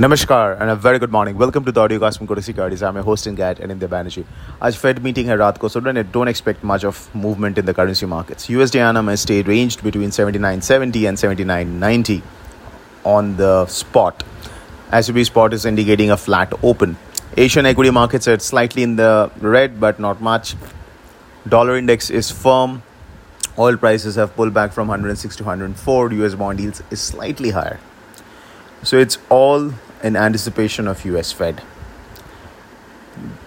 नमस्कार and a very good morning welcome to the audio cast from Securities. I'm your host in GAT and in the Banerjee. आज fed meeting है रात को सो don't expect much of movement in the currency markets. USD INR may stay ranged between 79.70 and 79.90 on the spot. SUB spot is indicating a flat open. Asian equity markets are slightly in the red but not much. Dollar index is firm. Oil prices have pulled back from 106 to 104. US bond yields is slightly higher. So it's all in anticipation of US Fed.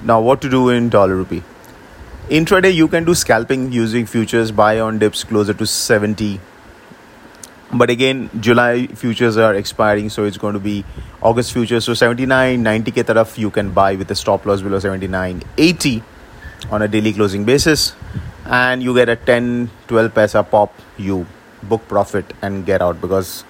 Now, what to do in dollar rupee? Intraday, you can do scalping using futures, buy on dips closer to 70. But again, July futures are expiring, so it's going to be August futures. So 79, 90 ke taraf you can buy with a stop loss below 79, 80 on a daily closing basis, and you get a 10, 12 paisa pop. You book profit and get out because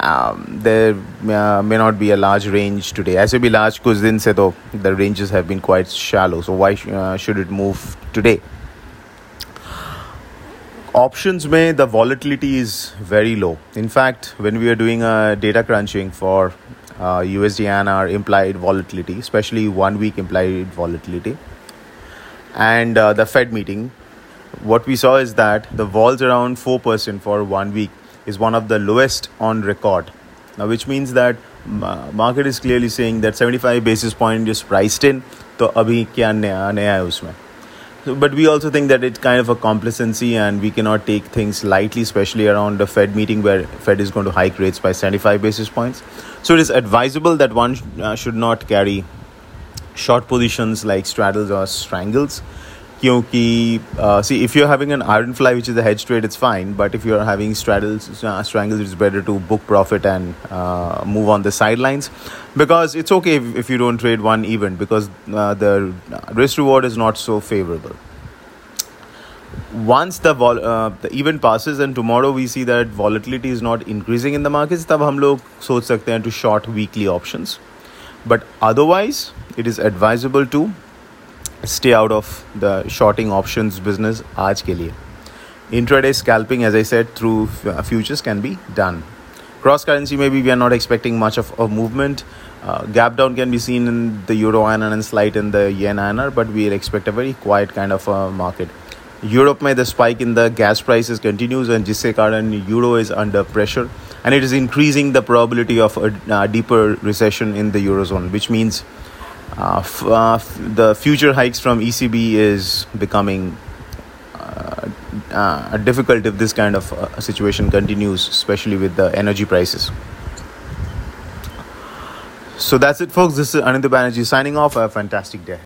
um, there uh, may not be a large range today. ऐसे भी large कुछ दिन से तो the ranges have been quite shallow. So why sh- uh, should it move today? Options may the volatility is very low. In fact, when we are doing a data crunching for uh, USD and our implied volatility, especially one week implied volatility, and uh, the Fed meeting, what we saw is that the vols around 4% for one week is one of the lowest on record. Now, which means that market is clearly saying that 75 basis point is priced in. तो अभी क्या नया नया है उसमें but we also think that it's kind of a complacency and we cannot take things lightly especially around the fed meeting where fed is going to hike rates by 75 basis points so it is advisable that one uh, should not carry short positions like straddles or strangles क्योंकि see if you are having an iron fly which is a head trade it's fine but if you are having straddles strangles it's better to book profit and uh, move on the sidelines because it's okay if, if you don't trade one event because uh, the risk reward is not so favorable once the vol- uh, the event passes and tomorrow we see that volatility is not increasing in the markets तब हम लोग सोच सकते हैं to short weekly options but otherwise it is advisable to stay out of the shorting options business aaj ke liye. Intraday scalping, as I said, through uh, futures can be done. Cross currency, maybe we are not expecting much of a movement. Uh, gap down can be seen in the euro INR and slight in the yen INR, but we expect a very quiet kind of a market. Europe may the spike in the gas prices continues and जिससे कारण euro is under pressure and it is increasing the probability of a, a deeper recession in the eurozone which means uh, f- uh, f- the future hikes from ECB is becoming uh, uh, difficult if this kind of uh, situation continues, especially with the energy prices. So that's it, folks. This is Anindya Banerjee signing off. A fantastic day.